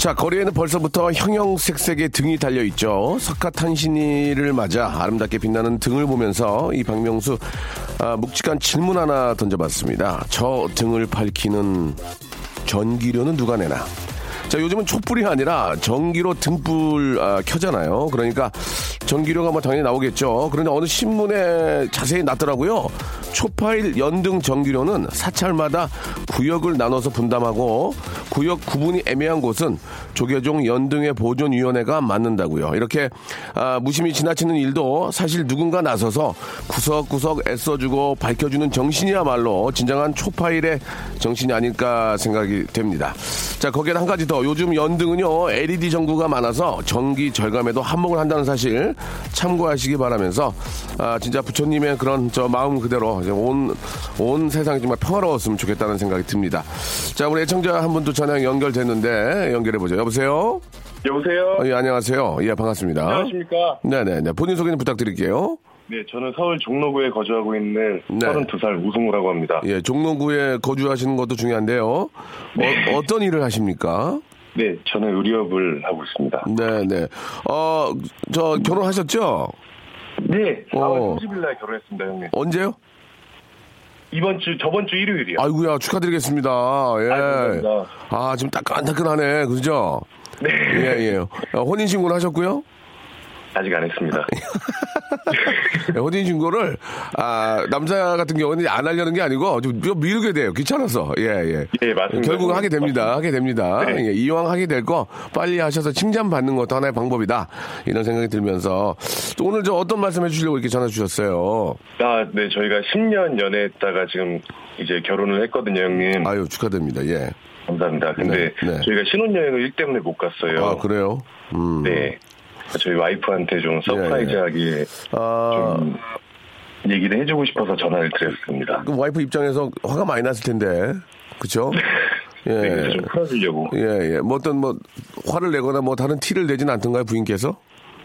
자, 거리에는 벌써부터 형형색색의 등이 달려 있죠. 석가탄신일을 맞아 아름답게 빛나는 등을 보면서 이 박명수 아, 묵직한 질문 하나 던져봤습니다. 저 등을 밝히는 전기료는 누가 내나? 자, 요즘은 촛불이 아니라 전기로 등불 아, 켜잖아요. 그러니까 전기료가 뭐 당연히 나오겠죠. 그런데 어느 신문에 자세히 났더라고요. 초파일 연등 전기료는 사찰마다 구역을 나눠서 분담하고 구역 구분이 애매한 곳은 조계종 연등의 보존위원회가 맡는다고요. 이렇게 아, 무심히 지나치는 일도 사실 누군가 나서서 구석구석 애써주고 밝혀주는 정신이야말로 진정한 초파일의 정신이 아닐까 생각이 됩니다. 자 거기에 한 가지 더 요즘 연등은요 LED 전구가 많아서 전기 절감에도 한몫을 한다는 사실 참고하시기 바라면서 아, 진짜 부처님의 그런 저 마음 그대로 온, 온 세상이 정말 평화로웠으면 좋겠다는 생각이 듭니다. 자, 우리 애청자 한 분도 전화 연결됐는데 연결해보죠. 여보세요? 여보세요? 어, 예, 안녕하세요. 예, 반갑습니다. 안녕하십니까? 네네네. 본인 소개 좀 부탁드릴게요. 네, 저는 서울 종로구에 거주하고 있는 네. 32살 우승우라고 합니다. 예, 종로구에 거주하시는 것도 중요한데요. 어, 떤 일을 하십니까? 네, 저는 의료업을 하고 있습니다. 네 네. 어, 저 결혼하셨죠? 네, 4월 어. 30일 날 결혼했습니다, 형님. 언제요? 이번 주, 저번 주 일요일이요. 아이고야, 축하드리겠습니다. 예. 아, 지금 따끈따끈하네. 그죠? 네, 예, 예. 어, 혼인신고를 하셨고요? 아직 안 했습니다. 예, 혼인 신고를, 아, 남자 같은 경우는 안 하려는 게 아니고, 좀 미루게 돼요. 귀찮아서. 예, 예. 예, 맞습니다. 결국은 하게 됩니다. 하게 됩니다. 네. 예, 이왕 하게 될 거 빨리 하셔서 칭찬 받는 것도 하나의 방법이다. 이런 생각이 들면서. 또 오늘 저 어떤 말씀 해 주시려고 이렇게 전화 주셨어요? 아, 네, 저희가 10년 연애했다가 지금 이제 결혼을 했거든요, 형님. 아유, 축하드립니다. 예. 감사합니다. 근데 네, 네. 저희가 신혼여행을 일 때문에 못 갔어요. 아, 그래요? 음. 네. 저희 와이프한테 좀 surprise하게 아, 좀 얘기를 해주고 싶어서 전화를 드렸습니다. 그 와이프 입장에서 화가 많이 났을 텐데. 그쵸? 예. 네, 좀 풀어주려고. 예, 예. 뭐 어떤 뭐 화를 내거나 뭐 다른 티를 내진 않던가요, 부인께서?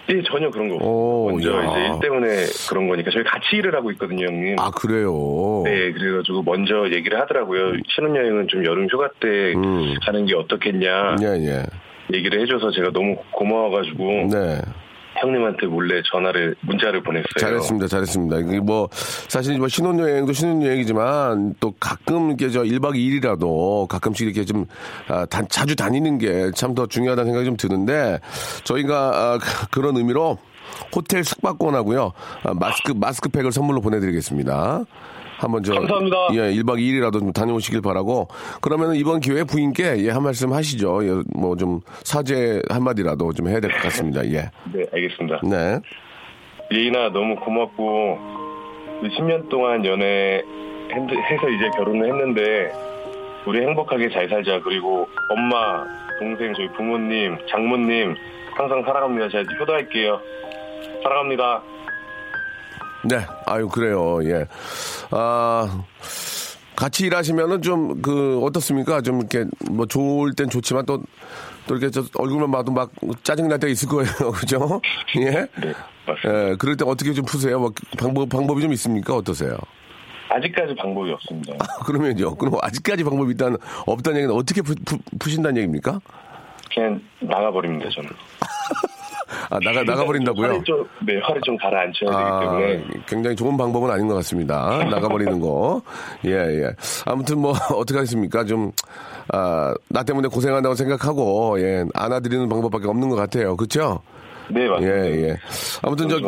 예, 전혀 그런 거 오, 없어요. 먼저 야. 이제 일 때문에 그런 거니까 저희 같이 일을 하고 있거든요, 형님. 아, 그래요? 네, 그래가지고 먼저 얘기를 하더라고요. 신혼여행은 좀 여름 휴가 때 음. 가는 게 어떻겠냐 예, 예. 얘기를 해줘서 제가 너무 고마워가지고 네. 형님한테 몰래 전화를 문자를 보냈어요. 잘했습니다, 잘했습니다. 이게 뭐, 사실 뭐 신혼여행도 신혼여행이지만 또 가끔 이렇게 저 1박 2일이라도 가끔씩 이렇게 좀, 아, 단- 자주 다니는 게 참 더 중요하다는 생각이 좀 드는데 저희가 아, 그- 그런 의미로 호텔 숙박권하고요. 아, 마스크, 마스크팩을 선물로 보내드리겠습니다. 한번 저. 감사합니다. 예, 1박 2일이라도 좀 다녀오시길 바라고. 그러면 이번 기회에 부인께 예, 한 말씀 하시죠. 예, 뭐 좀 사죄 한 마디라도 좀 해야 될 것 같습니다. 예. 네, 알겠습니다. 네. 예인아 너무 고맙고 10년 동안 연애 해서 이제 결혼을 했는데 우리 행복하게 잘 살자 그리고 엄마 동생 저희 부모님 장모님 항상 사랑합니다 제가 효도할게요 사랑합니다 네, 아유 그래요. 예. 아 같이 일하시면은 좀 그 어떻습니까? 좀 이렇게 뭐 좋을 땐 좋지만 또 또 이렇게 저 얼굴만 봐도 막 짜증 날 때가 있을 거예요, 그죠? 예. 네 맞습니다 예, 그럴 때 어떻게 좀 푸세요? 뭐 방법 방법이 좀 있습니까? 어떠세요? 아직까지 방법이 없습니다 그러면요. 그럼 아직까지 방법이 일단 없다는 얘기는 어떻게 푸, 푸, 푸신다는 얘기입니까? 그냥 나가버립니다 저는 아, 나가, 나가버린다고요? 활을 좀, 네, 활을 좀 가라앉혀야 아, 되기 때문에. 굉장히 좋은 방법은 아닌 것 같습니다. 나가버리는 거. 예, 예. 아무튼 뭐, 어떡하겠습니까? 좀, 아, 나 때문에 고생한다고 생각하고, 예, 안아드리는 방법밖에 없는 것 같아요. 그쵸? 네, 맞습니다. 예, 예. 아무튼 저.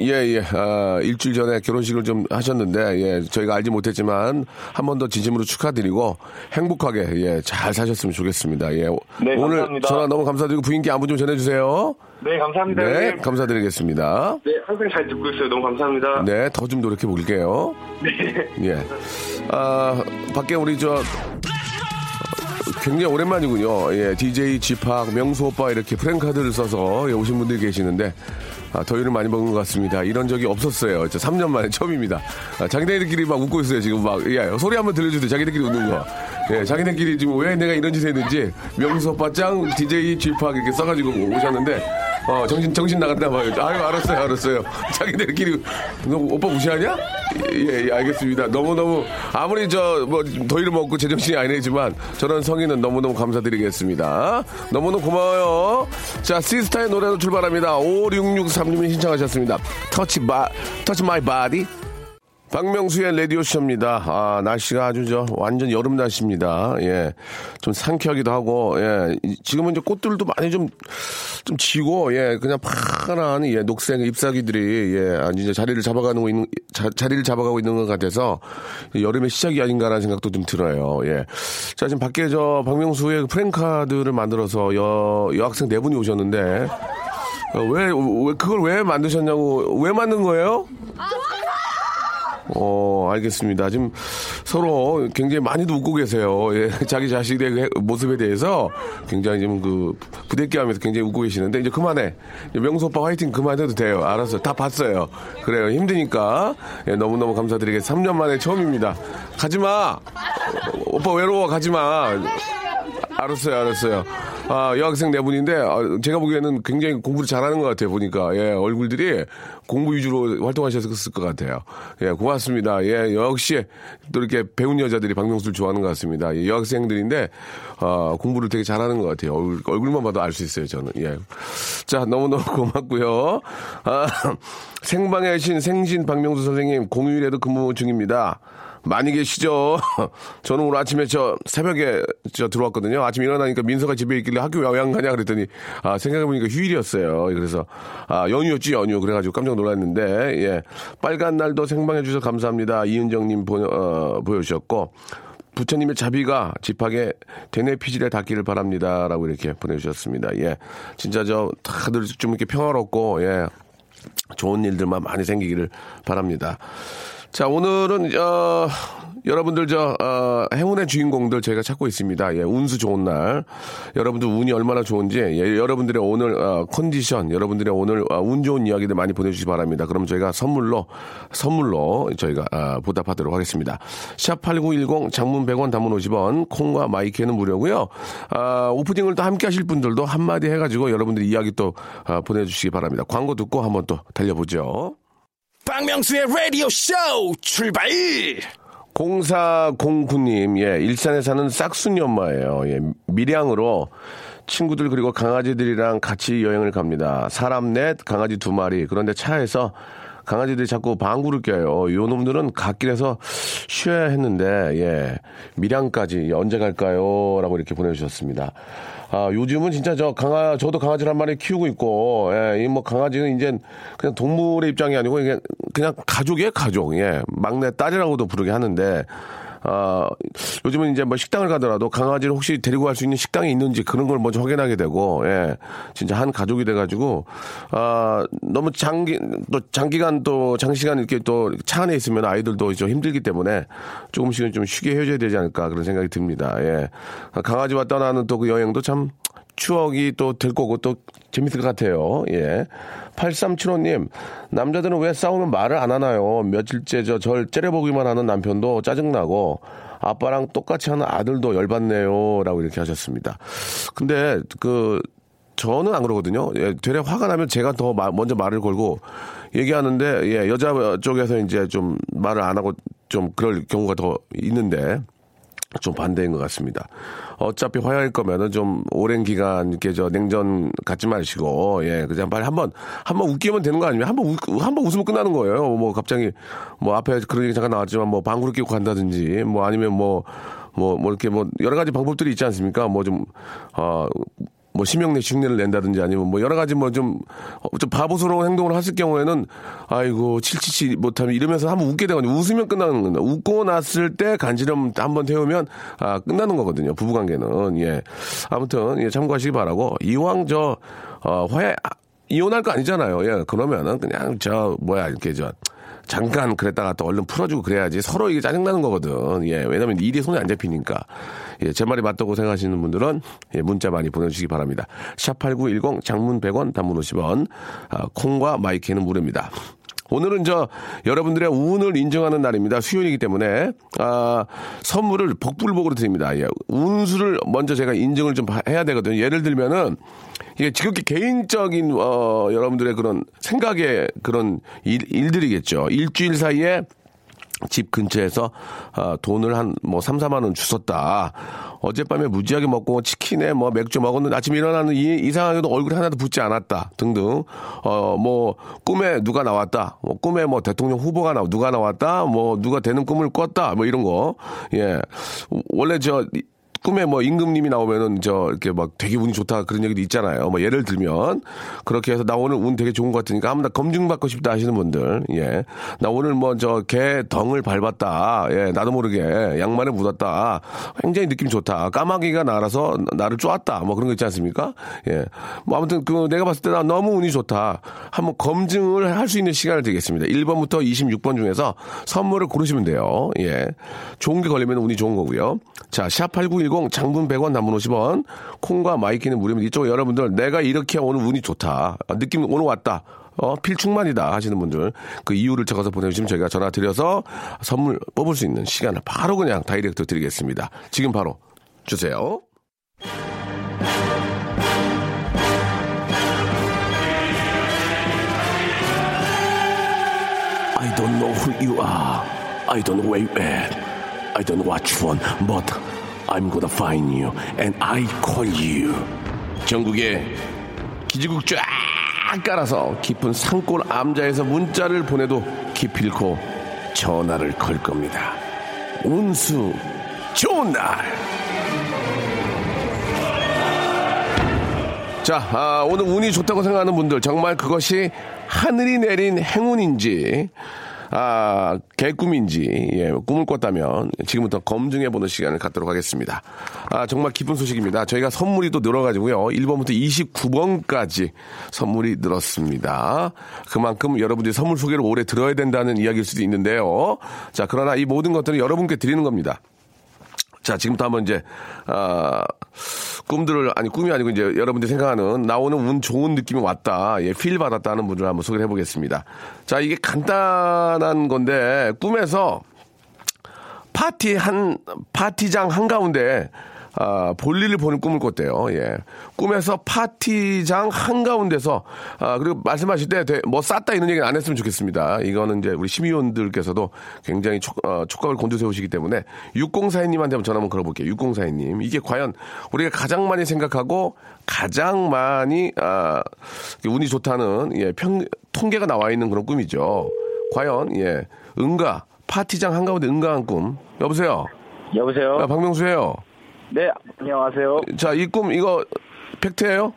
예, 예. 아, 일주일 전에 결혼식을 좀 하셨는데, 예, 저희가 알지 못했지만, 한 번 더 진심으로 축하드리고, 행복하게, 예, 잘 사셨으면 좋겠습니다. 예. 네, 오늘 감사합니다. 전화 너무 감사드리고, 부인께 안부 좀 전해주세요. 네, 감사합니다. 네, 네, 감사드리겠습니다. 네, 항상 잘 듣고 있어요. 너무 감사합니다. 네, 더 좀 노력해 볼게요. 네. 예. 아, 밖에 우리 저, 굉장히 오랜만이군요. 예, DJ 지팍, 명수 오빠 이렇게 프랭카드를 써서 예, 오신 분들이 계시는데, 아, 더위를 많이 먹은 것 같습니다. 이런 적이 없었어요. 저 3년 만에 처음입니다. 아, 자기네들끼리 막 웃고 있어요. 지금 막, 예, 소리 한번 들려주세요. 자기들끼리 웃는 거. 예, 자기네끼리 지금 왜 내가 이런 짓 했는지, 명수 오빠 짱, DJ 지팍 이렇게 써가지고 오셨는데, 어, 정신, 정신 나갔나 봐요. 아유, 알았어요, 알았어요. 자기들끼리, 너 오빠 무시하냐? 예, 예, 알겠습니다. 너무너무, 아무리 저, 뭐, 더위를 먹고 제정신이 아니지만, 저런 성의는 너무너무 감사드리겠습니다. 너무너무 고마워요. 자, 씨스타의 노래로 출발합니다. 5663 님이 신청하셨습니다. Touch bo, Touch My Body. 박명수의 라디오쇼입니다. 아, 날씨가 아주 저, 완전 여름 날씨입니다. 예. 좀 상쾌하기도 하고, 예. 이- 지금은 이제 꽃들도 많이 좀, 좀 지고, 예. 그냥 파란, 예. 녹색 잎사귀들이, 예. 아주 이제 자리를 잡아가는, 거 있는, 자, 자리를 잡아가고 있는 것 같아서, 여름의 시작이 아닌가라는 생각도 좀 들어요. 예. 자, 지금 밖에 저, 박명수의 프랭카드를 만들어서 여, 여학생 네 분이 오셨는데, 어, 왜, 왜, 그걸 왜 만드셨냐고, 왜 만든 거예요? 어, 알겠습니다. 지금 서로 굉장히 많이도 웃고 계세요. 예, 자기 자식의 그 모습에 대해서 굉장히 지금 그 부대끼 하면서 굉장히 웃고 계시는데 이제 그만해. 명수 오빠 화이팅 그만해도 돼요. 알았어요. 다 봤어요. 그래요. 힘드니까. 예, 너무너무 감사드리겠습니다. 3년 만에 처음입니다. 가지 마! 어, 오빠 외로워. 가지 마. 알았어요, 알았어요. 아, 여학생 네 분인데, 아, 제가 보기에는 굉장히 공부를 잘하는 것 같아요, 보니까. 예, 얼굴들이 공부 위주로 활동하셨을 것 같아요. 예, 고맙습니다. 예, 역시 또 이렇게 배운 여자들이 박명수를 좋아하는 것 같습니다. 예, 여학생들인데, 아, 공부를 되게 잘하는 것 같아요. 얼굴, 얼굴만 봐도 알 수 있어요, 저는. 예. 자, 너무너무 고맙고요. 아, 생방의 신, 생신 박명수 선생님, 공휴일에도 근무 중입니다. 많이 계시죠? 저는 오늘 아침에 저 새벽에 저 들어왔거든요. 아침에 일어나니까 민서가 집에 있길래 학교 왜안 가냐 그랬더니 아, 생각해보니까 휴일이었어요. 그래서 아, 연휴였지, 연휴. 그래가지고 깜짝 놀랐는데, 예. 빨간 날도 생방해 주셔서 감사합니다. 이은정님 보, 어, 보여주셨고, 부처님의 자비가 집하게 대뇌 피질에 닿기를 바랍니다. 라고 이렇게 보내주셨습니다. 예. 진짜 저 다들 좀 이렇게 평화롭고, 예. 좋은 일들만 많이 생기기를 바랍니다. 자, 오늘은, 어, 여러분들 저, 어, 행운의 주인공들 저희가 찾고 있습니다. 예, 운수 좋은 날. 여러분들 운이 얼마나 좋은지, 예, 여러분들의 오늘, 어, 컨디션, 여러분들의 오늘, 어, 운 좋은 이야기들 많이 보내주시기 바랍니다. 그럼 저희가 선물로, 선물로 저희가, 아, 보답하도록 하겠습니다. 샵 8910 장문 100원 단문 50원, 콩과 마이크는 무료고요 아, 오프닝을 또 함께 하실 분들도 한마디 해가지고 여러분들이 이야기 또, 아, 보내주시기 바랍니다. 광고 듣고 한번 또 달려보죠. 박명수의 라디오 쇼 출발! 0409님, 예, 일산에 사는 싹순이 엄마예요. 예, 밀양으로 친구들 그리고 강아지들이랑 같이 여행을 갑니다. 사람 넷, 강아지 두 마리. 그런데 차에서 강아지들이 자꾸 방구를 껴요. 요 놈들은 갓길에서 쉬어야 했는데, 예, 밀양까지 언제 갈까요? 라고 이렇게 보내주셨습니다. 아, 요즘은 진짜 저 강아, 저도 강아지를 한 마리 키우고 있고, 예, 이 뭐 강아지는 이제 그냥 동물의 입장이 아니고 이게 그냥 가족이에요, 가족. 예, 막내 딸이라고도 부르게 하는데, 아, 요즘은 이제 뭐 식당을 가더라도 강아지를 혹시 데리고 갈 수 있는 식당이 있는지 그런 걸 먼저 확인하게 되고, 예, 진짜 한 가족이 돼가지고, 아, 너무 장기, 또 장기간 또 장시간 이렇게 또 차 안에 있으면 아이들도 좀 힘들기 때문에 조금씩은 좀 쉬게 해줘야 되지 않을까 그런 생각이 듭니다. 예. 강아지와 떠나는 또 그 여행도 참 추억이 또 될 거고 또 재밌을 것 같아요. 예. 8375님, 남자들은 왜 싸우면 말을 안 하나요? 며칠째 저 절 째려보기만 하는 남편도 짜증나고, 아빠랑 똑같이 하는 아들도 열받네요. 라고 이렇게 하셨습니다. 근데 그, 저는 안 그러거든요. 예, 되레 화가 나면 제가 더 마- 먼저 말을 걸고 얘기하는데, 예, 여자 쪽에서 이제 좀 말을 안 하고 좀 그럴 경우가 더 있는데, 좀 반대인 것 같습니다. 어차피 화해할 거면은 좀 오랜 기간 이렇게 저 냉전 갖지 마시고 예 그냥 빨리 한번 한번 웃기면 되는 거 아니면 한번 웃 한번 웃으면 끝나는 거예요. 뭐 갑자기 뭐 앞에 그런 얘기 잠깐 나왔지만 뭐 방구를 끼고 간다든지 뭐 아니면 뭐 뭐, 뭐, 이렇게 뭐, 여러 가지 방법들이 있지 않습니까? 뭐 좀, 어, 뭐, 심형래 흉내를 낸다든지 아니면 뭐, 여러 가지 뭐 좀, 어, 좀 바보스러운 행동을 하실 경우에는, 아이고, 칠치치 못하면 이러면서 한번 웃게 되거든요. 웃으면 끝나는 겁니다. 웃고 났을 때 간지럼 한번 태우면, 아, 끝나는 거거든요. 부부관계는. 예. 아무튼, 예, 참고하시기 바라고, 이왕 저, 어, 화해, 아, 이혼할 거 아니잖아요. 예, 그러면은 그냥 저, 뭐야, 이렇게 저, 잠깐 그랬다가 또 얼른 풀어주고 그래야지 서로 이게 짜증나는 거거든. 예, 왜냐면 일이 손에 안 잡히니까. 예, 제 말이 맞다고 생각하시는 분들은 예, 문자 많이 보내주시기 바랍니다. 샵8910 장문 100원 단문 50원 아, 콩과 마이크는 무료입니다. 오늘은 저 여러분들의 운을 인정하는 날입니다. 수요일이기 때문에 아, 선물을 복불복으로 드립니다. 예, 운수를 먼저 제가 인정을 좀 해야 되거든요. 예를 들면은 이게 지극히 개인적인 어, 여러분들의 그런 생각의 그런 일, 일들이겠죠. 일주일 사이에 집 근처에서 어, 돈을 한 뭐 3, 4만 원 주웠다. 어젯밤에 무지하게 먹고 치킨에 뭐 맥주 먹었는데 아침에 일어나는 이, 이상하게도 얼굴 하나도 붓지 않았다. 등등. 어, 뭐 꿈에 누가 나왔다. 뭐 꿈에 뭐 대통령 후보가 나 누가 나왔다. 뭐 누가 되는 꿈을 꿨다. 뭐 이런 거. 예. 원래 저 꿈에 뭐 임금님이 나오면은 저 이렇게 막 되게 운이 좋다 그런 얘기도 있잖아요. 뭐 예를 들면 그렇게 해서 나 오늘 운 되게 좋은 것 같으니까 한번 검증 받고 싶다 하시는 분들, 예, 나 오늘 뭐 저 개똥을 밟았다, 예, 나도 모르게 양말에 묻었다, 굉장히 느낌 좋다, 까마귀가 날아서 나를 쪼았다, 뭐 그런 거 있지 않습니까? 예, 뭐 아무튼 그 내가 봤을 때 나 너무 운이 좋다, 한번 검증을 할 수 있는 시간을 드리겠습니다. 1번부터 26번 중에서 선물을 고르시면 돼요. 예, 좋은 게 걸리면 운이 좋은 거고요. 자, 샵8910 장문 100원 단문 50원 콩과 my K는 무료입니다. 이쪽 여러분들 내가 이렇게 오늘 운이 좋다. 아, 느낌 오늘 왔다. 어, 필충만이다 하시는 분들 그 이유를 적어서 보내주시면 저희가 전화 드려서 선물 뽑을 수 있는 시간을 바로 그냥 다이렉트 드리겠습니다. 지금 바로 주세요. I don't know who you are. I don't know where you at. I don't know what you want, but I'm gonna find you and I call you. 전국에 기지국 쫙 깔아서 깊은 산골 암자에서 문자를 보내도 기필코 전화를 걸 겁니다. 운수 좋은 날. 자, 아, 오늘 운이 좋다고 생각하는 분들 정말 그것이 하늘이 내린 행운인지 아, 개꿈인지, 예, 꿈을 꿨다면 지금부터 검증해보는 시간을 갖도록 하겠습니다. 아, 정말 기쁜 소식입니다. 저희가 선물이 또 늘어가지고요. 1번부터 29번까지 선물이 늘었습니다. 그만큼 여러분들이 선물 소개를 오래 들어야 된다는 이야기일 수도 있는데요. 자, 그러나 이 모든 것들은 여러분께 드리는 겁니다. 자, 지금부터 한번 이제, 아, 꿈들을, 아니, 꿈이 아니고 이제 여러분들이 생각하는 나오는 운 좋은 느낌이 왔다. 예, 필 받았다는 분들 한번 소개를 해보겠습니다. 자, 이게 간단한 건데, 꿈에서 파티 한, 파티장 한가운데 아, 볼일을 보는 꿈을 꿨대요. 예. 꿈에서 파티장 한가운데서, 아, 그리고 말씀하실 때, 뭐 쌌다 이런 얘기는 안 했으면 좋겠습니다. 이거는 이제 우리 심의원들께서도 굉장히 촉, 어, 촉각을 곤두세우시기 때문에 6042님한테 한번 전화 한번 걸어볼게요. 6042님. 이게 과연 우리가 가장 많이 생각하고 가장 많이, 아, 운이 좋다는, 예, 평, 통계가 나와 있는 그런 꿈이죠. 과연, 예, 응가, 파티장 한가운데 응가한 꿈. 여보세요? 여보세요? 아, 박명수예요 네, 안녕하세요. 자, 이 꿈, 이거, 팩트예요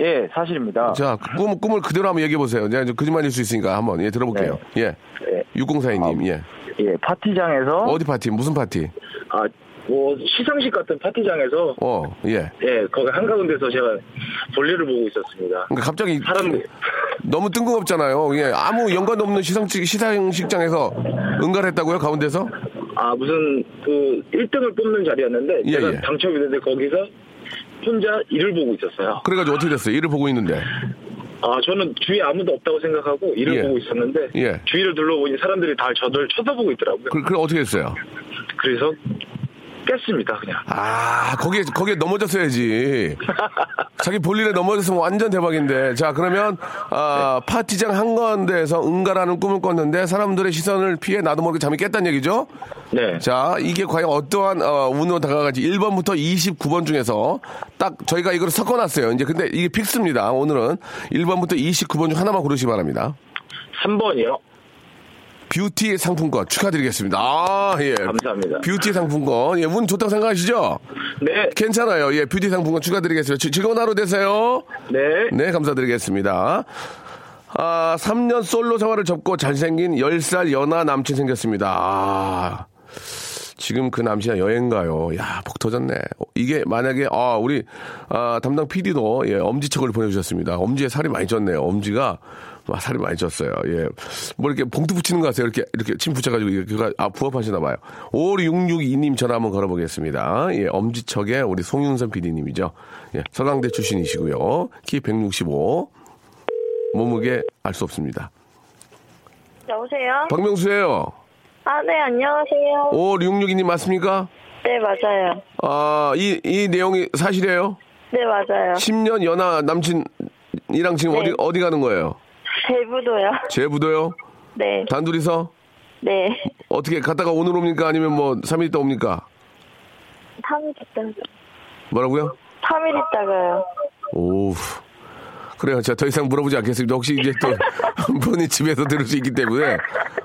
예, 사실입니다. 자, 꿈, 꿈을 그대로 한번 얘기해 보세요. 내가 좀 거짓말일 수 있으니까 한번, 예, 들어볼게요. 예. 예, 6042님, 예. 예, 파티장에서 어디 파티? 무슨 파티? 아, 뭐 시상식 같은 파티장에서 어, 예. 예, 거기 한가운데서 제가 볼일을 보고 있었습니다. 그러니까 갑자기 사람 너무 뜬금없잖아요. 예, 아무 연관도 없는 시상식, 시상식장에서 응가를 했다고요? 가운데서? 아, 무슨 그 1등을 뽑는 자리였는데 예, 제가 예. 당첨이 됐는데 거기서 혼자 일을 보고 있었어요. 그래가지고 어떻게 됐어요? 일을 보고 있는데. 아, 저는 주위에 아무도 없다고 생각하고 일을 예. 보고 있었는데 예. 주위를 둘러보니 사람들이 다 저를 쳐다보고 있더라고요. 그, 그래, 어떻게 됐어요? 그래서 깼습니다, 그냥. 아, 거기에, 거기에 넘어졌어야지. 자기 볼일에 넘어졌으면 완전 대박인데. 자, 그러면, 아, 파티장 한가운데에서 응가하는 꿈을 꿨는데 사람들의 시선을 피해 나도 모르게 잠이 깼다는 얘기죠? 네. 자, 이게 과연 어떠한, 어, 운으로 다가갈지 1번부터 29번 중에서 딱 저희가 이걸 섞어놨어요. 이제 근데 이게 fix입니다. 오늘은 1번부터 29번 중 하나만 고르시기 바랍니다. 3번이요. 뷰티 상품권 축하드리겠습니다. 아, 예. 감사합니다. 뷰티 상품권. 예, 운 좋다고 생각하시죠? 네. 괜찮아요. 예, 뷰티 상품권 축하드리겠습니다. 즐- 즐거운 하루 되세요. 네. 네, 감사드리겠습니다. 아, 3년 솔로 생활을 접고 잘생긴 10살 연하 남친 생겼습니다. 아, 지금 그 남친이 여행 가요. 야, 복 터졌네. 어, 이게 만약에, 아, 우리, 아, 담당 PD도, 예, 엄지척을 보내주셨습니다. 엄지에 살이 많이 쪘네요. 엄지가, 와, 살이 많이 쪘어요. 예. 뭐 이렇게 봉투 붙이는 거 아세요? 이렇게, 이렇게 침 붙여가지고, 이게, 그거, 아, 부업하시나 봐요. 5662님 전화 한번 걸어보겠습니다. 예, 엄지척의 우리 송윤선 PD님이죠. 예, 서강대 출신이시고요. 키 165. 몸무게 알 수 없습니다. 여보세요? 박명수예요. 아, 네, 안녕하세요. 5662님 맞습니까? 네, 맞아요. 아, 이, 이 내용이 사실이에요? 네, 맞아요. 10년 연하 남친이랑 지금 네. 어디, 어디 가는 거예요? 제부도요. 제부도요? 네, 단둘이서? 네. 어떻게 갔다가 오늘 옵니까? 아니면 뭐 3일 있다 옵니까? 3일 있다가, 뭐라고요? 3일 있다가요. 오우. 그래요. 제가 더 이상 물어보지 않겠습니다. 혹시 이제 또 본인 집에서 들을 수 있기 때문에.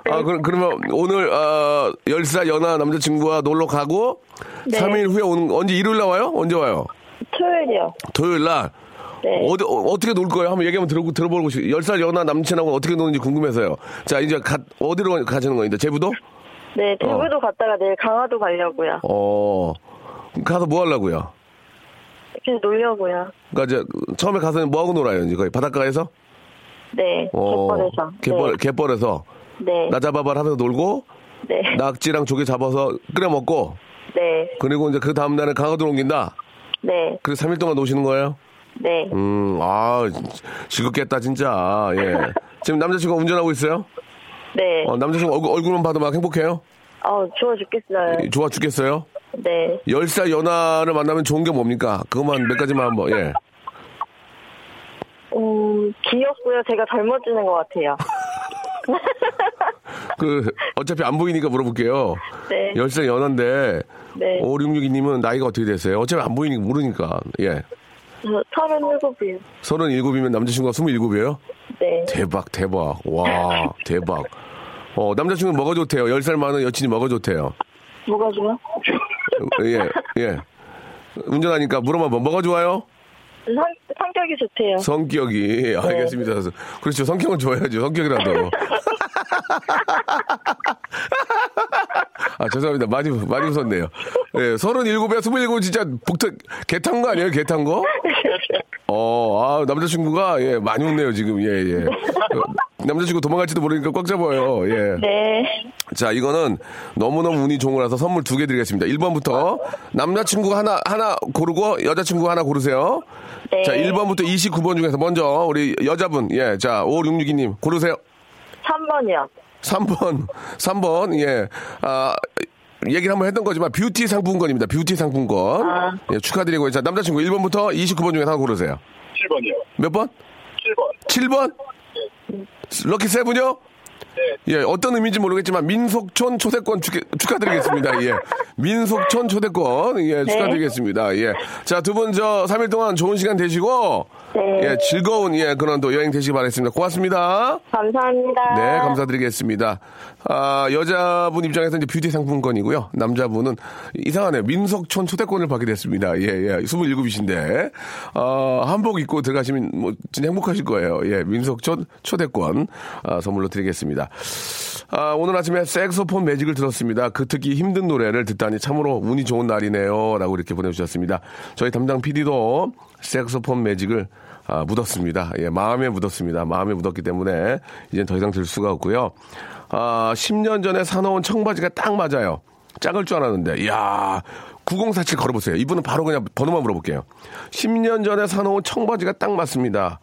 아, 그럼, 그러면 오늘, 아, 10살 연하 남자친구와 놀러 가고, 네. 3일 후에 오는, 언제 일요일 나와요? 언제 와요? 토요일이요. 토요일 날. 네. 어디, 어, 떻게 놀 거예요? 한번 얘기 한번 들어, 들어보고 싶어요. 10살 연하 남친하고 어떻게 노는지 궁금해서요. 자, 이제 가, 어디로 가시는 겁니다? 제부도? 네, 대구도 갔다가 내일 강화도 가려고요. 어, 가서 뭐 하려고요? 그냥 놀려고요. 그니까 이제 처음에 가서는 뭐 하고 놀아요? 이제 거의 바닷가에서? 네, 어, 갯벌에서. 갯벌, 갯벌에서. 네, 나 잡아봐라 하면서 놀고, 네, 네, 낙지랑 조개 잡아서 끓여 먹고, 네, 그리고 이제 그 다음 날에 강화도로 옮긴다? 네, 그래서 3일 동안 노시는 거예요? 네. 음, 아, 즐겁겠다, 진짜. 예. 지금 남자친구가 운전하고 있어요? 네. 어, 남자친구 얼굴, 얼굴만 봐도 막 행복해요? 어, 좋아 죽겠어요. 좋아 죽겠어요? 네. 10살 연하를 만나면 좋은 게 뭡니까? 그것만 몇 가지만 한번, 예. 음, 귀엽고요. 제가 젊어지는 것 같아요. 그, 어차피 안 보이니까 물어볼게요. 네. 10살 연하인데, 네. 5662님은 나이가 어떻게 되세요? 어차피 안 보이니까 모르니까, 예. 저 37이요. 37이면 남자친구가 27이에요? 네. 대박, 대박. 와, 대박. 어, 남자친구는 뭐가 좋대요? 10살 많은 여친이 뭐가 좋대요? 뭐가 좋아? 예, 예. 운전하니까 물어봐봐. 뭐가 좋아요? 성, 성격이 좋대요. 성격이. 알겠습니다. 그렇죠. 성격은 좋아야죠. 성격이라도. 아, 죄송합니다. 많이, 많이 웃었네요. 예, 37에 27 진짜 복터, 개탄 거 아니에요? 개탄 거? 어, 아, 남자친구가, 예, 많이 웃네요, 지금. 예, 예. 어, 남자친구 도망갈지도 모르니까 꽉 잡아요. 예. 네. 자, 이거는 너무너무 운이 좋은 거라서 선물 두 개 드리겠습니다. 1번부터 남자친구 하나, 하나 고르고 여자친구 하나 고르세요. 네. 자, 1번부터 29번 중에서 먼저 우리 여자분, 예, 자, 5662님 고르세요. 3번이요. 3번, 3번, 예, 아, 얘기를 한번 했던 거지만 뷰티 상품권입니다. 뷰티 상품권. 아. 예, 축하드리고, 자, 남자친구 1번부터 29번 중에 하나 고르세요. 7번이요. 몇 번? 7번. 7번? 럭키 세븐이요? 예, 어떤 의미인지 모르겠지만 민속촌 초대권 축, 축하드리겠습니다. 예. 민속촌 초대권 예, 축하드리겠습니다. 예. 자, 두 분 저 3일 동안 좋은 시간 되시고 네. 예, 즐거운 예, 그런 또 여행 되시기 바라겠습니다. 고맙습니다. 감사합니다. 네, 감사드리겠습니다. 아, 여자분 입장에서 이제 뷰티 상품권이고요. 남자분은 이상하네요. 민속촌 초대권을 받게 됐습니다. 예, 예. 27이신데, 아, 한복 입고 들어가시면 뭐, 진짜 행복하실 거예요. 예, 민속촌 초대권, 아, 선물로 드리겠습니다. 아, 오늘 아침에 색소폰 매직을 들었습니다. 그 듣기 힘든 노래를 듣다니 참으로 운이 좋은 날이네요. 라고 이렇게 보내주셨습니다. 저희 담당 PD도 색소폰 매직을 아, 묻었습니다. 예, 마음에 묻었습니다. 마음에 묻었기 때문에 이제 더 이상 들 수가 없고요. 아, 10년 전에 사놓은 청바지가 딱 맞아요. 작을 줄 알았는데, 이야, 9047 걸어보세요. 이분은 바로 그냥 번호만 물어볼게요. 10년 전에 사놓은 청바지가 딱 맞습니다.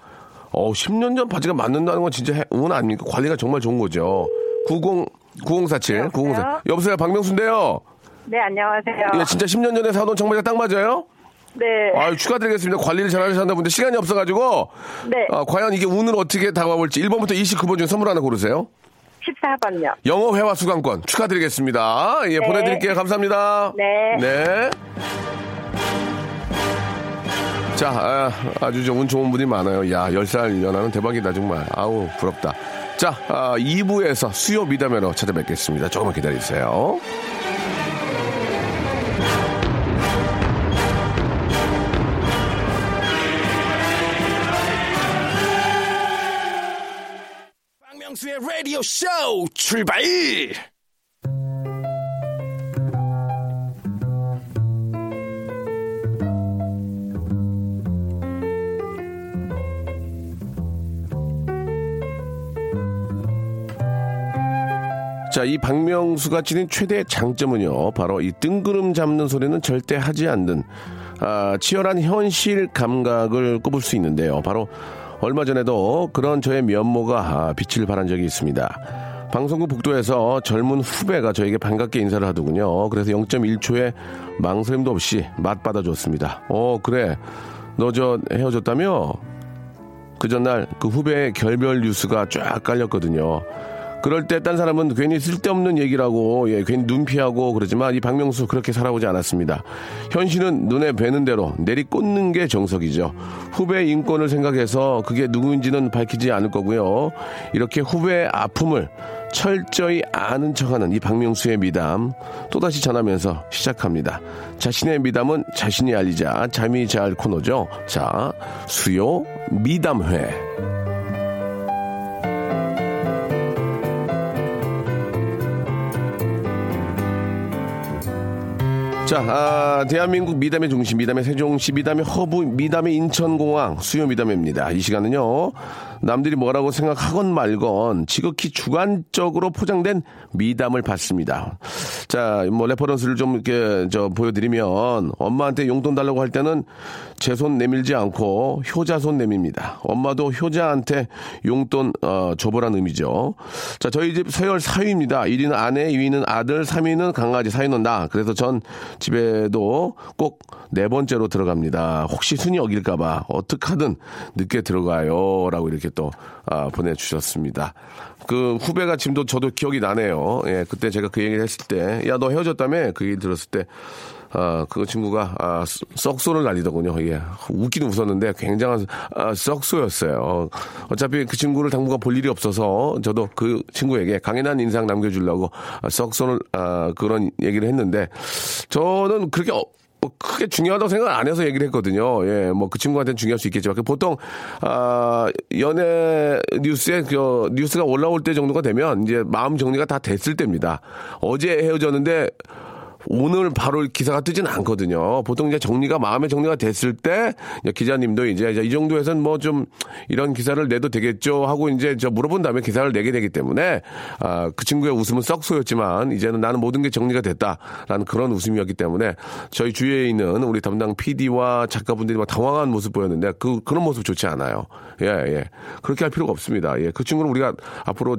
어, 10년 전 바지가 맞는다는 건 진짜 해- 운 아닙니까? 관리가 정말 좋은 거죠. 90, 9047, 9047. 여보세요, 박명수인데요. 네, 안녕하세요. 예, 진짜 10년 전에 사놓은 청바지가 딱 맞아요? 네. 아유, 축하드리겠습니다. 관리를 잘 하셨나 본데 시간이 없어가지고. 네. 아, 과연 이게 운은 어떻게 다가올지 1번부터 29번 중에 선물 하나 고르세요. 14번요. 영어 회화 수강권 축하드리겠습니다. 예, 보내드릴게요. 감사합니다. 네. 네. 자, 아, 주운 좋은 분이 많아요. 야, 10살 연하는 대박이다, 정말. 아우, 부럽다. 자, 아, 2부에서 수요 미담회로 찾아뵙겠습니다. 조금만 기다리세요. 박명수의 라디오 쇼 출발! 자, 이 박명수가 지닌 최대 장점은요, 바로 이 뜬구름 잡는 소리는 절대 하지 않는, 아, 치열한 현실 감각을 꼽을 수 있는데요. 바로 얼마 전에도 그런 저의 면모가 아, 빛을 발한 적이 있습니다. 방송국 복도에서 젊은 후배가 저에게 반갑게 인사를 하더군요. 그래서 0.1초의 망설임도 없이 맛받아줬습니다. 어, 그래. 너 저 헤어졌다며? 그 전날 그 후배의 결별 뉴스가 쫙 깔렸거든요. 그럴 때 딴 사람은 괜히 쓸데없는 얘기라고 예, 괜히 눈 피하고 그러지만 이 박명수 그렇게 살아오지 않았습니다. 현실은 눈에 뵈는 대로 내리 꽂는 게 정석이죠. 후배 인권을 생각해서 그게 누구인지는 밝히지 않을 거고요. 이렇게 후배의 아픔을 철저히 아는 척하는 이 박명수의 미담 또다시 전하면서 시작합니다. 자신의 미담은 자신이 알리자 잠이 잘 코너죠. 자, 수요 미담회. 자, 아, 대한민국 미담의 중심, 미담의 세종시, 미담의 허브, 미담의 인천공항, 수요 미담입니다. 이 시간은요, 남들이 뭐라고 생각하건 말건 지극히 주관적으로 포장된 미담을 받습니다. 자, 뭐 reference를 좀 이렇게 저 보여드리면 엄마한테 용돈 달라고 할 때는 제 손 내밀지 않고 효자 손 내밉니다. 엄마도 효자한테 용돈 어, 줘보란 의미죠. 자, 저희 집 서열 4위입니다. 1위는 아내, 2위는 아들, 3위는 강아지, 4위는 나. 그래서 전 집에도 꼭 네 번째로 들어갑니다. 혹시 순위 어길까봐 어떡하든 늦게 들어가요. 라고 이렇게 또 아, 보내주셨습니다. 그 후배가 지금도 저도 기억이 나네요. 예, 그때 제가 그 얘기를 했을 때, 야, 너 헤어졌다며? 그 얘기 들었을 때, 아, 그 친구가, 아, 썩소를 날리더군요. 예. 웃기는 웃었는데 굉장한, 아, 썩소였어요. 어차피 그 친구를 당분간 볼 일이 없어서 저도 그 친구에게 강인한 인상 남겨주려고 아, 썩소를, 아, 그런 얘기를 했는데 저는 그렇게 어, 뭐 크게 중요하다고 생각 안 해서 얘기를 했거든요. 예, 뭐 그 친구한테는 중요할 수 있겠지만 그 보통 아 연애 뉴스에 그 뉴스가 올라올 때 정도가 되면 이제 마음 정리가 다 됐을 때입니다. 어제 헤어졌는데 오늘 바로 기사가 뜨지는 않거든요. 보통 이제 정리가 마음의 정리가 됐을 때 기자님도 이제 이 정도에선 뭐 좀 이런 기사를 내도 되겠죠 하고 이제 저 물어본 다음에 기사를 내게 되기 때문에 아, 그 친구의 웃음은 썩소였지만 이제는 나는 모든 게 정리가 됐다라는 그런 웃음이었기 때문에 저희 주위에 있는 우리 담당 PD와 작가분들이 막 당황한 모습 보였는데 그 그런 모습 좋지 않아요. 예, 예. 그렇게 할 필요가 없습니다. 예. 그 친구는 우리가 앞으로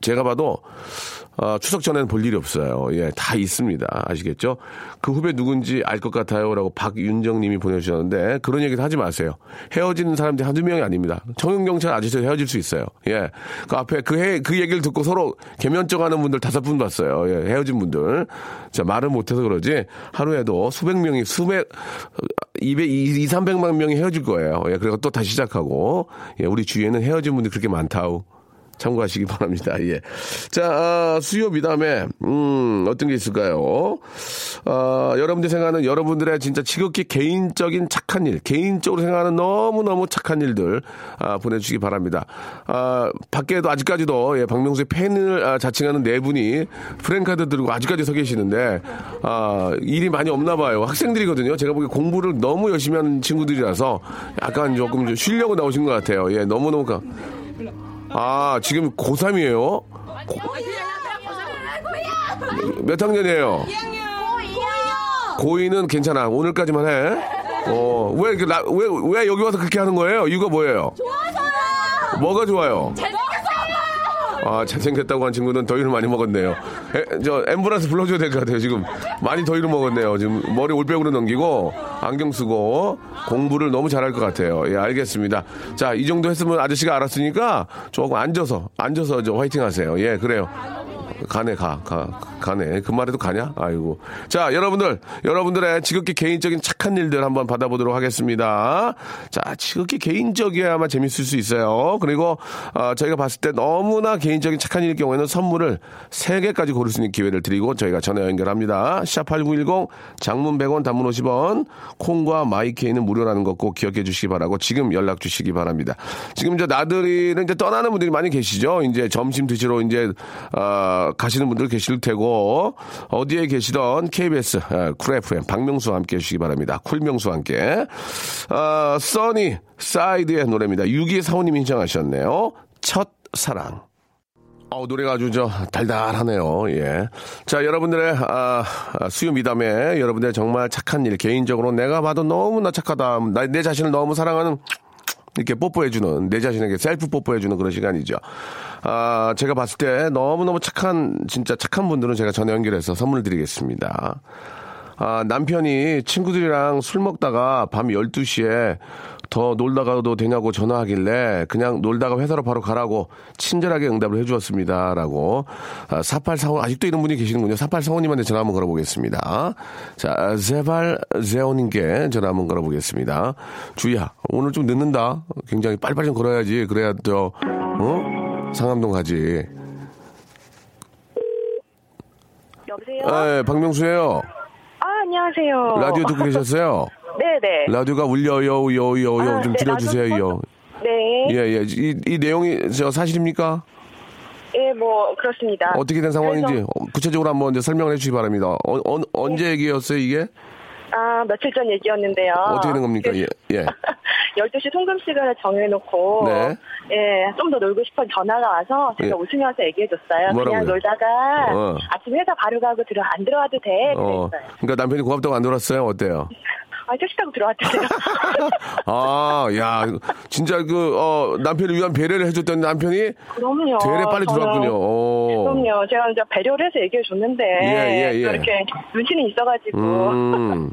제가 봐도 어, 추석 전에는 볼 일이 없어요. 예, 다 있습니다. 아시겠죠? 그 후배 누군지 알 것 같아요라고 박윤정 님이 보내주셨는데 그런 얘기도 하지 마세요. 헤어지는 사람들이 한두 명이 아닙니다. 청년경찰 아저씨도 헤어질 수 있어요. 예. 그 앞에 그, 해, 그 얘기를 듣고 서로 개면적 하는 분들 다섯 분 봤어요. 예, 헤어진 분들. 자, 말을 못해서 그러지 하루에도 수백 명이, 수백, 200, 2, 300만 명이 헤어질 거예요. 예, 그리고 또 다시 시작하고. 예, 우리 주위에는 헤어진 분들이 그렇게 많다우. 참고하시기 바랍니다. 예. 자, 아, 수요 미담에, 음, 어떤 게 있을까요? 아, 여러분들 생각하는 여러분들의 진짜 지극히 개인적인 착한 일, 개인적으로 생각하는 너무너무 착한 일들, 아, 보내주시기 바랍니다. 아, 밖에도 아직까지도, 예, 박명수의 팬을 아, 자칭하는 네 분이 프랭카드 들고 아직까지 서 계시는데, 아, 일이 많이 없나 봐요. 학생들이거든요. 제가 보기에 공부를 너무 열심히 하는 친구들이라서 약간 조금 좀 쉬려고 나오신 것 같아요. 예, 너무너무. 가... 아, 지금 고3이에요? 몇 학년이에요? 고2는 괜찮아. 오늘까지만 해. 어, 왜, 왜, 왜 여기 와서 그렇게 하는 거예요? 이유가 뭐예요? 좋아서요! 뭐가 좋아요? 아, 잘생겼다고 한 친구는 더위를 많이 먹었네요. 에, 저, 앰뷸런스 불러줘야 될 것 같아요. 지금 많이 더위를 먹었네요. 지금 머리 올백으로 넘기고, 안경 쓰고, 공부를 너무 잘할 것 같아요. 예, 알겠습니다. 자, 이 정도 했으면 아저씨가 알았으니까 조금 앉아서, 앉아서 저 화이팅 하세요. 예, 그래요. 가네 가, 가, 가네. 그 말에도 가냐? 아이고. 자, 여러분들, 여러분들의 지극히 개인적인 착한 일들 한번 받아보도록 하겠습니다. 자, 지극히 개인적이어야만 재밌을 수 있어요. 그리고, 어, 저희가 봤을 때 너무나 개인적인 착한 일일 경우에는 선물을 3 개까지 고를 수 있는 기회를 드리고 저희가 전화 연결합니다. 샵 8910 장문 100원 단문 50원 콩과 마이케이는 무료라는 거꼭 기억해 주시기 바라고 지금 연락 주시기 바랍니다. 지금 이제 나들이는 이제 떠나는 분들이 많이 계시죠. 이제 점심 드시러 이제, 어, 가시는 분들 계실 테고 어디에 계시던 KBS 어, Cool FM 박명수와 함께 해주시기 바랍니다. 쿨명수와 함께 어, 써니 사이드의 노래입니다. 6245님이 신청하셨네요. 첫 사랑. 어, 노래가 아주 저 달달하네요. 예. 자, 여러분들의 아, 아, 수요 미담에 여러분들의 정말 착한 일 개인적으로 내가 봐도 너무나 착하다. 나, 내 자신을 너무 사랑하는 이렇게 뽀뽀해주는 내 자신에게 셀프 뽀뽀해주는 그런 시간이죠. 아, 제가 봤을 때 너무너무 착한 진짜 착한 분들은 제가 전화 연결해서 선물 드리겠습니다. 아, 남편이 친구들이랑 술 먹다가 밤 12시에 더 놀다 가도 되냐고 전화하길래 그냥 놀다가 회사로 바로 가라고 친절하게 응답을 해주었습니다. 라고. 아, 4845, 아직도 이런 분이 계시는군요. 4845님한테 전화 한번 걸어보겠습니다. 자, 제발 제오님께 전화 한번 걸어보겠습니다. 주희야, 오늘 좀 늦는다. 굉장히 빨리빨리 좀 걸어야지. 그래야 또, 어? 상암동 가지. 여보세요? 예, 박명수예요 아, 안녕하세요. 라디오 듣고 계셨어요? 네네. 라디오가 울려요, 요, 요, 요. 아, 좀 네, 줄여주세요, 요. 네. 예, 예. 이, 이 내용이 저 사실입니까? 예, 뭐, 그렇습니다. 어떻게 된 상황인지 그래서, 어, 구체적으로 한번 이제 설명을 해주시기 바랍니다. 어, 어, 언제 얘기였어요, 이게? 아, 며칠 전 얘기였는데요. 어떻게 된 겁니까? 예, 예. 12시 통금 시간을 정해놓고, 네. 예, 좀 더 놀고 싶은 전화가 와서 제가 예. 웃으면서 얘기해줬어요. 뭐라고요? 그냥 놀다가 어. 아침 회사 바로 가고 들어, 안 들어와도 돼. 어, 그랬어요. 그러니까 남편이 고맙다고 안 놀았어요? 어때요? 아, 택시 타고 들어왔대요. 아, 야, 진짜 그, 어, 남편을 위한 배려를 해줬던 남편이 그럼요. 되레 빨리 저는- 들어왔군요. 어. 그럼요. 제가 이제 배려를 해서 얘기해줬는데. 예, 예, 예. 또 이렇게 눈치는 있어가지고. 음.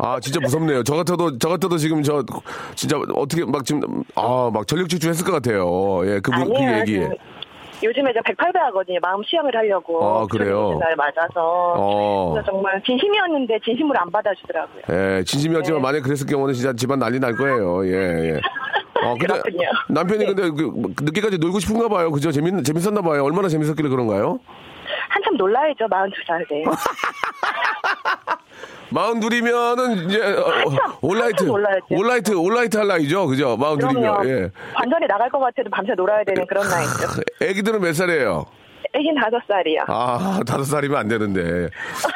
아, 진짜 무섭네요. 저 같아도, 저 같아도 지금 저, 진짜 어떻게 막 지금, 아, 막 전력 질주했을 것 같아요. 예, 그, 분- 그 아니에요. 얘기. 지금 요즘에 이제 108배 하거든요. 마음 시험을 하려고. 아, 그래요? 날 맞아서. 어. 그래서 정말 진심이었는데 진심으로 안 받아주더라고요. 예, 진심이었지만 네. 만약 그랬을 경우는 진짜 집안 난리 날 거예요. 예, 예. 어, 근데 그렇군요. 남편이 네. 근데 그, 늦게까지 놀고 싶은가 봐요. 그죠? 재밌, 재밌었나 봐요. 얼마나 재밌었길래 그런가요? 한참 놀라야죠. 42살에. 마흔 둘이면은 이제 어, 어, 올라이트 한참. 올라이트 올라이트 할 나이죠, 그죠? 마흔. 둘이면 예. 완전히 나갈 것 같아도 밤새 놀아야 되는 그런 나이죠. 애기들은 몇 살이에요? 애긴 다섯 살이요. 아 다섯 살이면 안 되는데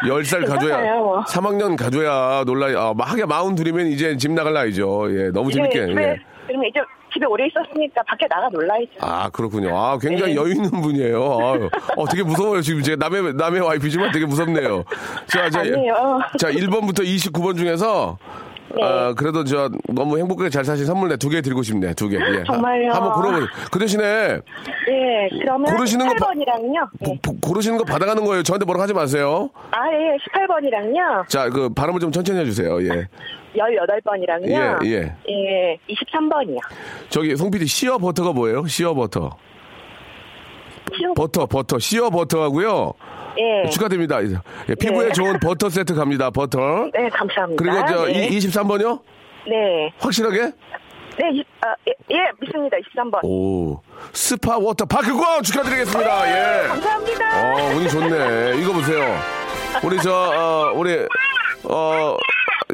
열살 괜찮아요, 뭐. 3학년 가줘야 놀라. 아, 하게 마흔 둘이면 이제 집 나갈 나이죠. 예, 너무 재밌게. 네, 집에, 예. 그러면 이제 집에 오래 있었으니까 밖에 나가 놀라야죠. 아 그렇군요. 아 굉장히 네. 여유 있는 분이에요. 아유, 어 되게 무서워요 지금 제가 남의 남의 와이프지만 되게 무섭네요. 자, 자, 아니에요. 자 1번부터 29번 중에서 네. 아, 그래도 저 너무 행복하게 잘 사신 선물 내두개 드리고 싶네 두 개. 예. 정말요? 하- 한번 고르고 그 대신에 예, 그러면 고르시는 거 봐- 18번이랑요. 고, 고- 고르시는 거 받아가는 거예요. 저한테 뭐라고 하지 마세요. 아, 예, 18번이랑요. 자 그 발음을 좀 천천히 해주세요. 예. 18번이랑요. 예, 예. 예, 23번이요. 저기 송 PD 시어 버터가 뭐예요? 시어 버터. 버터 버터 시어 버터하고요. 예. 축하드립니다. 예, 피부에 네. 좋은 버터 세트 갑니다. 버터. 네, 감사합니다. 그리고 저 네. 이, 23번요? 네. 확실하게? 네, 이- 아, 예, 예, 믿습니다. 23번. 오. 스파 워터 파크권 축하드리겠습니다. 예. 감사합니다. 어, 운이 좋네. 이거 보세요. 우리 저, 어, 우리, 어,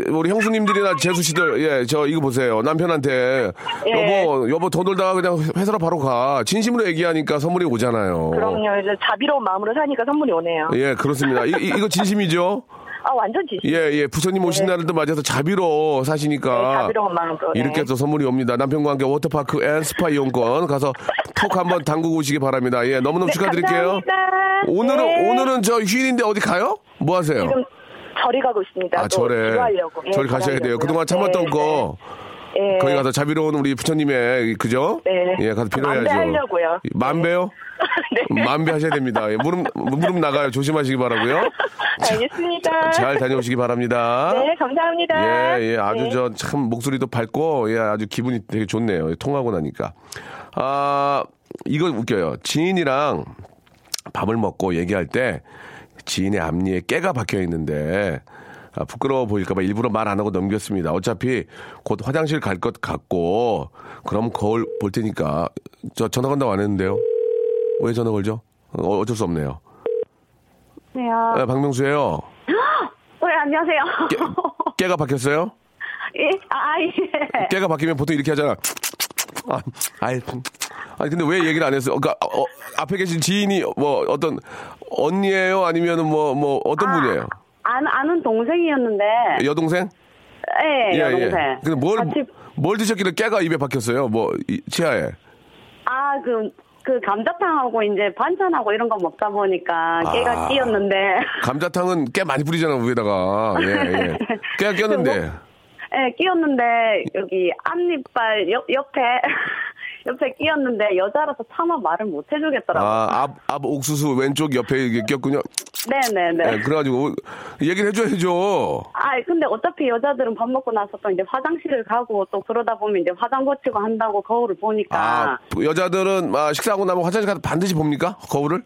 우리 형수님들이나 제수씨들, 예, 저 이거 보세요. 남편한테 예. 여보, 여보 더 놀다가 그냥 회사로 바로 가. 진심으로 얘기하니까 선물이 오잖아요. 그럼요. 이제 자비로운 마음으로 사니까 선물이 오네요. 예, 그렇습니다. 이, 이- 이 거 진심이죠? 아, 완전 진심. 예, 예. 부처님 오신 네. 날을 또 맞아서 자비로 사시니까. 네, 자비로운 마음으로. 네. 이렇게 또 선물이 옵니다. 남편과 함께 워터파크 앤 스파 이용권 가서 톡 한번 담그고 오시기 바랍니다. 예, 너무너무 네, 축하드릴게요. 감사합니다. 오늘은, 네. 오늘은 저 휴일인데 어디 가요? 뭐 하세요? 지금 절이 가고 있습니다. 아, 또 절에. 기도하려고. 예, 절 가셔야 돼요. 그동안 참았던 네, 거. 네. 예. 거기 가서 자비로운 우리 부처님의 그죠? 네. 예, 가서 빌어야죠. 만배 하려고요. 만배요? 네. 만배 하셔야 됩니다. 예, 무릎 무릎 나가요. 조심하시기 바라고요. 알겠습니다. 잘 다녀오시기 바랍니다. 네, 감사합니다. 예, 예, 아주 네. 저참 목소리도 밝고, 예, 아주 기분이 되게 좋네요. 통하고 나니까. 아, 이거 웃겨요. 지인이랑 밥을 먹고 얘기할 때 지인의 앞니에 깨가 박혀 있는데, 아, 부끄러워 보일까봐 일부러 말 안 하고 넘겼습니다. 어차피 곧 화장실 갈 것 같고, 그럼 거울 볼 테니까, 저 전화 건다고 안 했는데요. 왜 전화 걸죠? 어, 어쩔 수 없네요. 안녕하세요. 네, 박명수예요 네, 안녕하세요. 깨, 깨가 박혔어요? 예? 아, 예. 깨가 바뀌면 보통 이렇게 하잖아. 아, 아이, 아니 근데 왜 얘기를 안 했어요? 그러니까 어, 앞에 계신 지인이 뭐 어떤 언니예요? 아니면은 뭐뭐 어떤 아, 분이에요? 안, 아는 동생이었는데. 여동생? 예, 여동생. 근데 뭘, 같이, 뭘 드셨길래 깨가 입에 박혔어요? 뭐, 이, 치아에. 아, 그, 그 감자탕하고 이제 반찬하고 이런 거 먹다 보니까 깨가 아. 끼었는데. 감자탕은 깨 많이 뿌리잖아, 위에다가. 예, 예. 깨가 꼈는데. 예, 끼었는데 여기 앞니빨 옆, 옆에 옆에 끼었는데 여자라서 차마 말을 못 해주겠더라고요. 아, 앞, 앞 옥수수 왼쪽 옆에 이게 꼈군요. 네네네. 예, 그래가지고, 얘기를 해줘야죠. 아, 근데 어차피 여자들은 밥 먹고 나서 또 이제 화장실을 가고 또 그러다 보면 이제 화장 고치고 한다고 거울을 보니까. 아, 여자들은 아, 식사하고 나면 화장실 가서 반드시 봅니까? 거울을?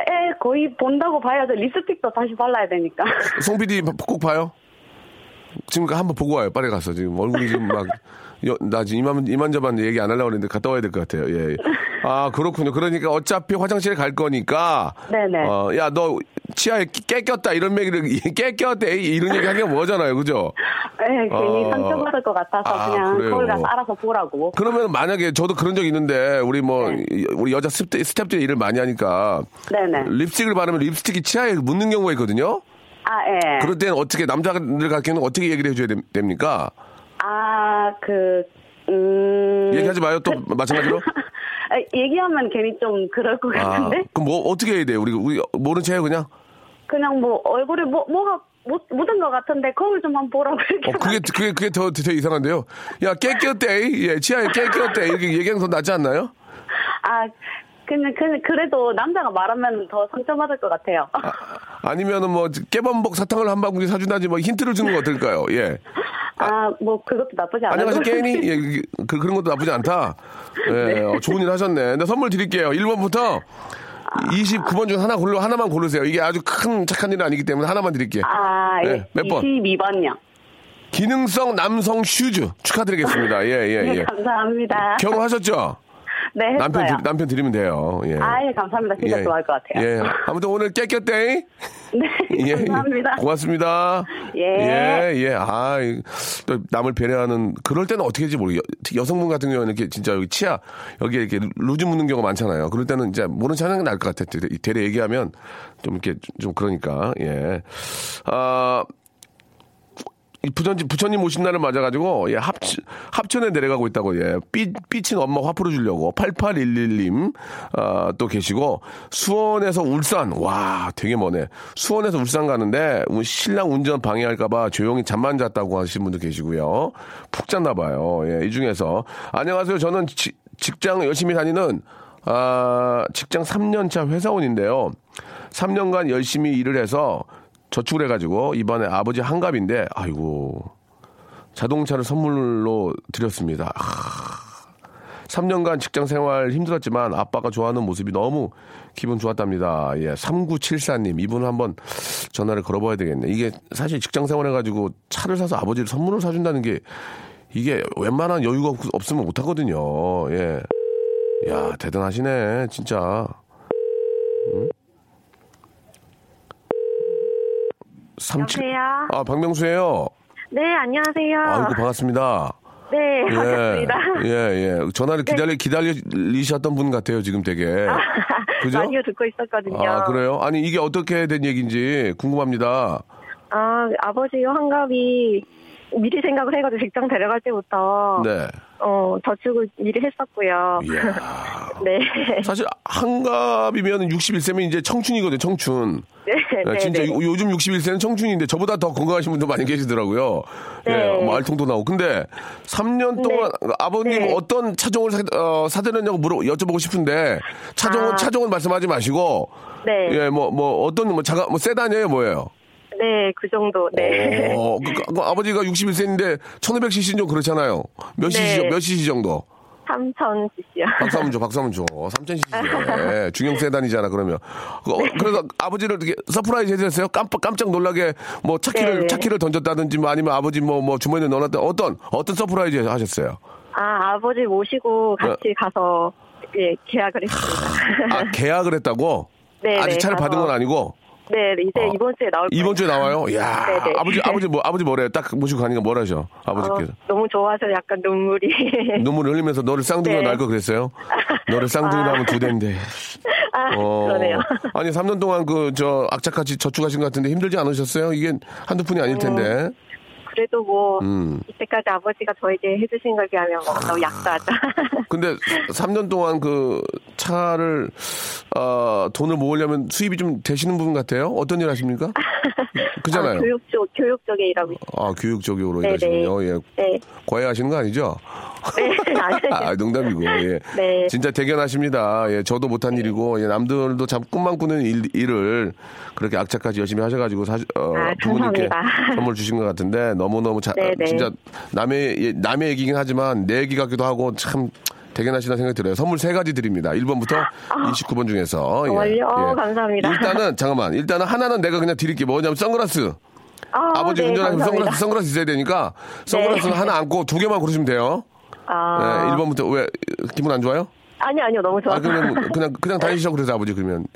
에, 거의 본다고 봐야죠. 립스틱도 다시 발라야 되니까. 송 PD 꼭 봐요. 지금 한번 보고 와요. 빨리 가서 지금 얼굴이 지금 막. 여- 나 지금 이만, 이만 저만 얘기 안 하려고 했는데 갔다 와야 될 것 같아요. 예. 아, 그렇군요. 그러니까 어차피 화장실에 갈 거니까. 네네. 어, 야, 너 치아에 깨 꼈다. 이런 얘기를, 깨 꼈대. 이런 얘기 하기가 뭐잖아요. 그죠? 에, 괜히 어. 상처받을 것 같아서 아, 그냥 그래요. 거울 가서 알아서 보라고. 그러면 만약에 저도 그런 적 있는데, 우리 뭐, 네. 이- 우리 여자 스텝, 스텝들이 일을 많이 하니까. 네네. 립스틱을 바르면 립스틱이 치아에 묻는 경우가 있거든요. 아, 예. 그럴 때는 어떻게, 남자들 같은 경우는 어떻게 얘기를 해줘야 됩- 됩니까? 아, 그, 음. 얘기하지 마요. 또 마찬가지로. 아, 얘기하면 괜히 좀 그럴 것 아, 같은데? 그럼 뭐 어떻게 해야 돼요? 우리 우리 모른 체요 그냥. 그냥 뭐 얼굴에 뭐, 뭐가 묻, 묻은 것 같은데 거울 좀 한번 보라고 이렇게. 어, 그게 그게 그게 더 되게 이상한데요. 야, 깨 꼈대. 예, 치아에 깨 꼈대. 이렇게 얘기하는 더 낫지 않나요? 아, 그냥, 그, 그래도 남자가 말하면 더 상처받을 것 같아요. 아 니면은 뭐 깨범벅 사탕을 한 바구니 사준다지 뭐 힌트를 주는 거 어떨까요? 예. 아, 뭐 그것도 나쁘지 않아요. 안녕하세요, 깨니? 예, 그, 그- 그런 것도 나쁘지 않다. 예, 어, 좋은 일 하셨네. 근데 선물 드릴게요. 1번부터 29번 중 하나 고르, 하나만 고르세요. 이게 아주 큰 착한 일은 아니기 때문에 하나만 드릴게요. 아, 예. 네, 몇 번? 22번요. 기능성 남성 슈즈 축하드리겠습니다. 예, 예, 네, 예. 감사합니다. 결혼하셨죠? 네, 했어요. 남편, 드- 남편 드리면 돼요. 예. 아, 예, 감사합니다. 진짜 좋아할 것 같아요. 예. 아무튼 오늘 깨끗대. 네, 예. 감사합니다. 고맙습니다. 예. 예, 예. 아, 이- 또 남을 배려하는, 그럴 때는 어떻게 할지 모르겠어요. 여성분 같은 경우는 이렇게 진짜 여기 치아, 여기에 이렇게 루즈 묻는 경우가 많잖아요. 그럴 때는 이제 모른 체 하는 게 나을 것 같아요. 대래 얘기하면 좀 이렇게 좀- 좀 그러니까, 예. 아, 이 부처님, 부처님 오신 날을 맞아가지고, 예, 합, 합천에 내려가고 있다고, 예. 삐, 삐친 엄마 화 풀어주려고, 8811님, 아, 또 계시고, 수원에서 울산, 와, 되게 머네. 수원에서 울산 가는데, 신랑 운전 방해할까봐 조용히 잠만 잤다고 하신 분도 계시고요. 푹 잤나봐요. 예, 이 중에서. 안녕하세요. 저는 지- 직장 열심히 다니는, 아, 직장 3년차 회사원인데요. 3년간 열심히 일을 해서 저축을 해가지고 이번에 아버지 한갑인데 아이고 자동차를 선물로 드렸습니다. 아, 3년간 직장 생활 힘들었지만 아빠가 좋아하는 모습이 너무 기분 좋았답니다. 예, 3974님 이분 한번 전화를 걸어봐야 되겠네. 이게 사실 직장 생활 해가지고 차를 사서 아버지를 선물로 사준다는 게 이게 웬만한 여유가 없, 으면 못하거든요. 예, 야 대단하시네 진짜. 응? 37. 여보세요? 아, 박명수예요 네, 안녕하세요. 아이고, 반갑습니다. 네, 예, 반갑습니다. 예, 예. 전화를 네. 기다리, 네. 기다리셨던 분 같아요, 지금 되게. 아, 그죠? 많이 듣고 있었거든요. 아, 그래요? 아니, 이게 어떻게 된 얘기인지 궁금합니다. 아, 아버지 환갑이 미리 생각을 해가지고 직장 데려갈 때부터 네. 어 저축을 미리 했었고요. 네. 사실 한갑이면 61세면 이제 청춘이거든요, 청춘. 네, 예, 네, 진짜 네. 요- 요즘 61세는 청춘인데 저보다 더 건강하신 분도 많이 계시더라고요. 예, 네. 뭐 알통도 나오고. 근데 3년 동안 아버님 네. 어떤 차종을 사, 어, 사드렸냐고 물어 여쭤보고 싶은데 차종은 아. 차종은 말씀하지 마시고 네. 예, 뭐뭐 어떤 뭐 자가 뭐 세단이에요, 뭐예요? 네, 그 정도. 네. 어, 그, 그, 그 아버지가 61세인데 1500cc 좀 그렇잖아요. 몇 cc 네. 몇 cc 정도? 3000cc요. 박수 한번 줘, 박수 한번 줘. 3000cc. 중형 세단이잖아, 그러면. 그, 어, 그래서 아버지를 되게 서프라이즈 해드렸어요? 깜빡, 깜짝 놀라게 뭐 차키를, 네. 차키를 던졌다든지 뭐 아니면 아버지 뭐, 뭐 주머니에 넣어놨다. 어떤, 어떤 서프라이즈 하셨어요? 아, 아버지 모시고 같이 가서 예, 계약을 했습니다. 아, 계약을 했다고? 네, 아직 네, 차를 받은 건 아니고? 네, 이제 어. 이번 주에 나올 거예요. 이번 주에 나와요? 이야. 네, 네. 아버지, 아버지 뭐, 아버지 뭐래요? 딱 모시고 가니까 뭐라 하셔? 아버지께서. 어, 너무 좋아서 약간 눈물이. 눈물을 흘리면서 너를 쌍둥이로 네. 낳을 거 그랬어요? 너를 쌍둥이로 아. 하면 두 대인데. 아, 어. 그러네요. 아니, 3년 동안 그, 저, 악착같이 저축하신 것 같은데 힘들지 않으셨어요? 이게 한두 푼이 아닐 텐데. 그래도 뭐 음. 이때까지 아버지가 저에게 해주신 걸 비하면 뭐 너무 약도하죠. 근데 3년 동안 그 차를, 어, 돈을 모으려면 수입이 좀 되시는 분 같아요? 어떤 일 하십니까? 그잖아요. 아, 교육 쪽 교육 쪽에 일하고 있어요. 아, 교육 쪽으로 네네. 일하시군요. 예. 네, 과외하시는 거 아니죠? 네. 아, 농담이고, 예. 네. 진짜 대견하십니다. 예, 저도 못한 일이고, 예, 남들도 참 꿈만 꾸는 일, 일을 그렇게 악착까지 열심히 하셔가지고, 사, 어, 아, 부모님께. 선물 주신 것 같은데, 너무 너무 자, 네네. 진짜 남의, 예, 남의 얘기긴 하지만 내 얘기 같기도 하고, 참, 대견하시다는 생각이 들어요. 선물 세 가지 드립니다. 1번부터 29번 중에서. 예? 어, 감사합니다. 일단은, 잠깐만. 일단은 하나는 내가 그냥 드릴게요. 뭐냐면 선글라스. 아, 아버지 네, 운전하시면. 선글라스, 선글라스 있어야 되니까, 선글라스는 네. 하나 안고 두 개만 고르시면 돼요. 아, 네, 1번부터 왜, 기분 안 좋아요? 아니요, 아니요, 너무 좋아요. 아, 그냥, 그냥, 그냥 다니시죠. 그래서 아버지, 그러면.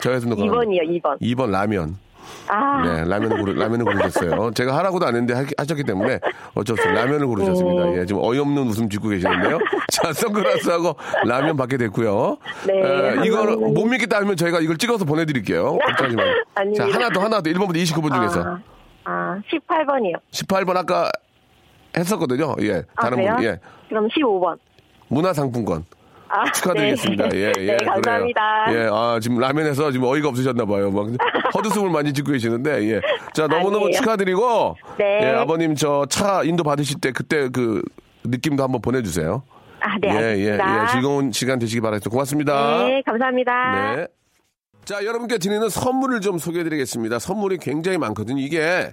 저희한테 2번이요, 2번. 2번 라면. 아, 네, 라면을 고르, 라면을 고르셨어요. 제가 하라고도 안 했는데 하, 하셨기 때문에 어쩔 수 없어요. 라면을 고르셨습니다. 예, 지금 어이없는 웃음 짓고 계시는데요. 자, 선글라스하고 라면 받게 됐고요. 네, 에, 이걸 감사합니다. 못 믿겠다 하면 저희가 이걸 찍어서 보내드릴게요. 걱정하지 마세요. 자, 아닙니다. 하나 더, 하나 더. 1번부터 29번 중에서. 아, 아, 18번이요. 18번 아까 했었거든요. 예, 아, 다른 그래요? 분. 예. 그럼 15번. 문화상품권. 아, 축하드리겠습니다. 네. 예, 예. 네, 감사합니다. 그래요. 예, 아, 지금 라면에서 지금 어이가 없으셨나 봐요. 막 헛웃음을 많이 짓고 계시는데, 예. 자, 너무너무 아니에요. 축하드리고, 네. 예, 아버님 저 차 인도 받으실 때 그때 그 느낌도 한번 보내주세요. 아, 네, 예, 예, 알겠습니다. 예. 즐거운 시간 되시기 바라겠습니다. 고맙습니다. 네, 감사합니다. 네. 자, 여러분께 드리는 선물을 좀 소개해드리겠습니다. 선물이 굉장히 많거든요. 이게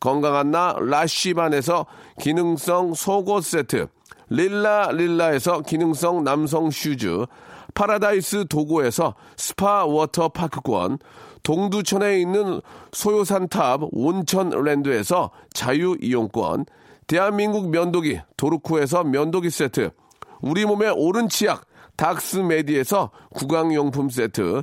건강한 나 라쉬반에서 기능성 속옷 세트, 릴라 릴라에서 기능성 남성 슈즈, 파라다이스 도고에서 스파 워터 파크권, 동두천에 있는 소요산탑 온천랜드에서 자유 이용권, 대한민국 면도기 도르쿠에서 면도기 세트, 우리 몸의 옳은 치약 닥스메디에서 구강용품 세트,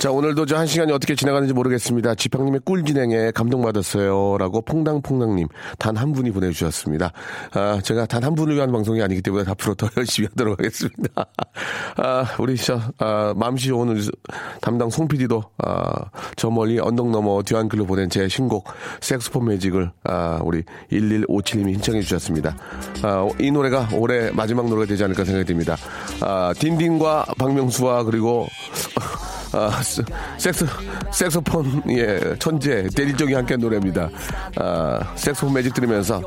자, 오늘도 저 한 시간이 어떻게 지나가는지 모르겠습니다. 지팡님의 꿀 진행에 감동받았어요. 라고 퐁당퐁당님 단 한 분이 보내주셨습니다. 아, 제가 단 한 분을 위한 방송이 아니기 때문에 앞으로 더 열심히 하도록 하겠습니다. 아, 우리 저, 아, 맘시 오늘 담당 송 PD도, 아, 저 멀리 언덕 너머 뒤안글로 보낸 제 신곡 섹스폰 매직을, 아, 우리 1157님이 신청해 주셨습니다. 아, 이 노래가 올해 마지막 노래가 되지 않을까 생각이 듭니다. 아, 딘딘과 박명수와 그리고 아, 스- 섹스, 섹소폰, 예, 천재, 대리쪽이 함께 한 노래입니다. 아, 섹소폰 매직 들으면서.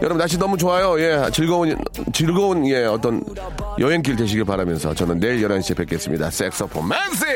여러분, 날씨 너무 좋아요. 예, 즐거운, 즐거운, 예, 어떤 여행길 되시길 바라면서 저는 내일 11시에 뵙겠습니다. 섹소폰 매직!